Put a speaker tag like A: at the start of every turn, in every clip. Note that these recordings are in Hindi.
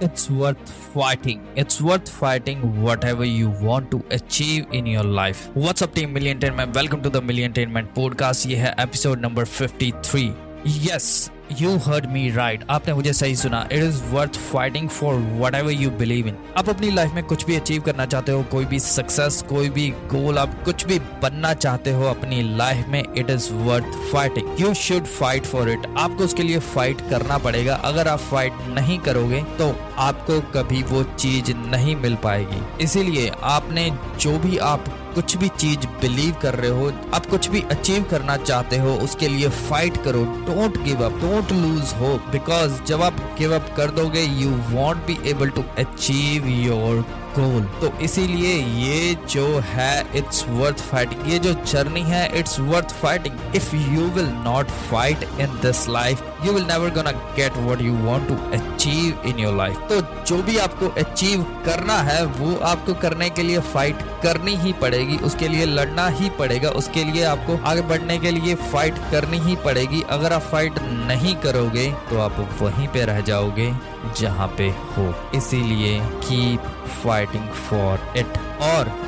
A: it's worth fighting. It's worth fighting whatever you want to achieve in your life. What's up team Milliontainment? Welcome to the Milliontainment podcast. है episode number 53. Yes, you heard me right आपने मुझे सही सुना. It is worth fighting for whatever you believe in आप अपनी लाइफ में कुछ भी अचीव करना चाहते हो, कोई भी सक्सेस कोई भी गोल आप कुछ भी बनना चाहते हो अपनी लाइफ में it is worth fighting you should fight for it आपको उसके लिए फाइट करना पड़ेगा. अगर आप फाइट नहीं करोगे तो आपको कभी वो चीज़ नहीं मिल पाएगी. इसीलिए आपने जो भी आप कुछ भी चीज़ बिलीव कर रहे हो, आप कुछ भी अचीव करना चाहते हो, उसके लिए फाइट करो। Don't give up don't lose हो बिकॉज़ जब आप गिव अप कर दोगे you won't be able to achieve your goal तो इसीलिए ये जो है इट्स वर्थ फाइटिंग ये जो जर्नी है it's worth fighting if you will not fight in this life you will never gonna get what you want to achieve in your life तो जो भी आपको अचीव करना है, वो आपको करने के लिए फाइट करनी ही पड़ेगी. उसके लिए लड़ना ही पड़ेगा. उसके लिए आपको आगे बढ़ने के लिए फाइट करनी ही पड़ेगी. अगर आप फाइट नहीं करोगे तो आप वहीं पे रह जाओगे. जहाँ पे हो। इसीलिए कीप फाइटिंग फॉर इट और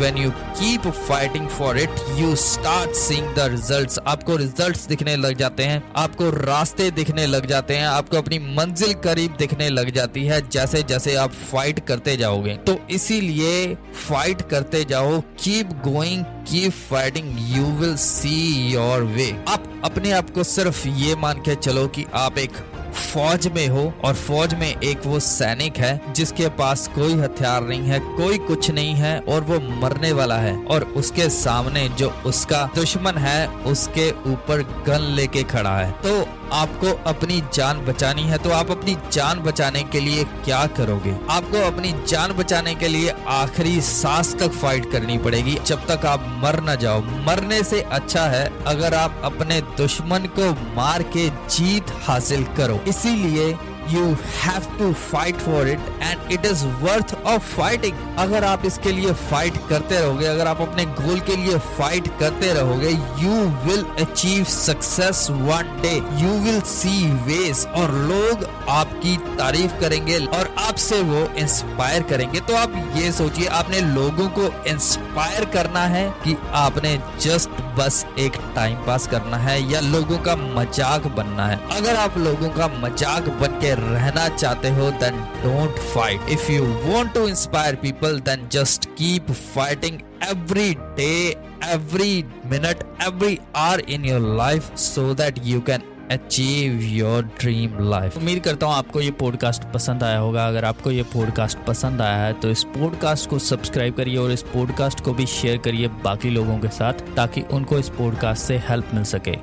A: when you keep fighting for it, you start seeing the results. आपको results दिखने लग जाते हैं, आपको रास्ते दिखने लग जाते हैं, आपको अपनी मंजिल करीब दिखने लग जाती है जैसे जैसे आप फाइट करते जाओगे। तो इसीलिए फाइट करते जाओ keep going keep fighting you will see your way आप अपने आप को सिर्फ़ ये मान के चलो कि आप एक फौज में हो और फौज में एक वो सैनिक है जिसके पास कोई हथियार नहीं है, कोई कुछ नहीं है और वो मरने वाला है। और उसके सामने जो उसका दुश्मन है, उसके ऊपर गन लेके खड़ा है। तो आपको अपनी जान बचानी है तो आप अपनी जान बचाने के लिए क्या करोगे? आपको अपनी जान बचाने के लिए आखिरी सांस तक फाइट करनी पड़ेगी। जब तक आप मर न जाओ। मरने से अच्छा है अगर आप अपने दुश्मन को मार के जीत हासिल करो। इसीलिए you have to fight for it and it is worth of fighting अगर आप इसके लिए फाइट करते रहोगे, अगर आप अपने गोल के लिए फाइट करते रहोगे you will achieve success one day you will see ways और लोग आपकी तारीफ़ करेंगे और आपसे वो इंस्पायर करेंगे। तो आप ये सोचिए, आपने लोगों को इंस्पायर करना है कि आपने जस्ट बस एक टाइम पास करना है या लोगों का मज़ाक बनना है। अगर आप लोगों का मज़ाक बन के रहना चाहते हो then don't fight if you want to inspire people then just keep fighting every day every minute every hour in your life so that you can achieve your dream life उम्मीद करता हूँ आपको ये पॉडकास्ट पसंद आया होगा। अगर आपको ये पॉडकास्ट पसंद आया है तो इस पॉडकास्ट को सब्सक्राइब करिए और इस पॉडकास्ट को भी शेयर करिए बाकी लोगों के साथ, ताकि उनको इस पॉडकास्ट से हेल्प मिल सके।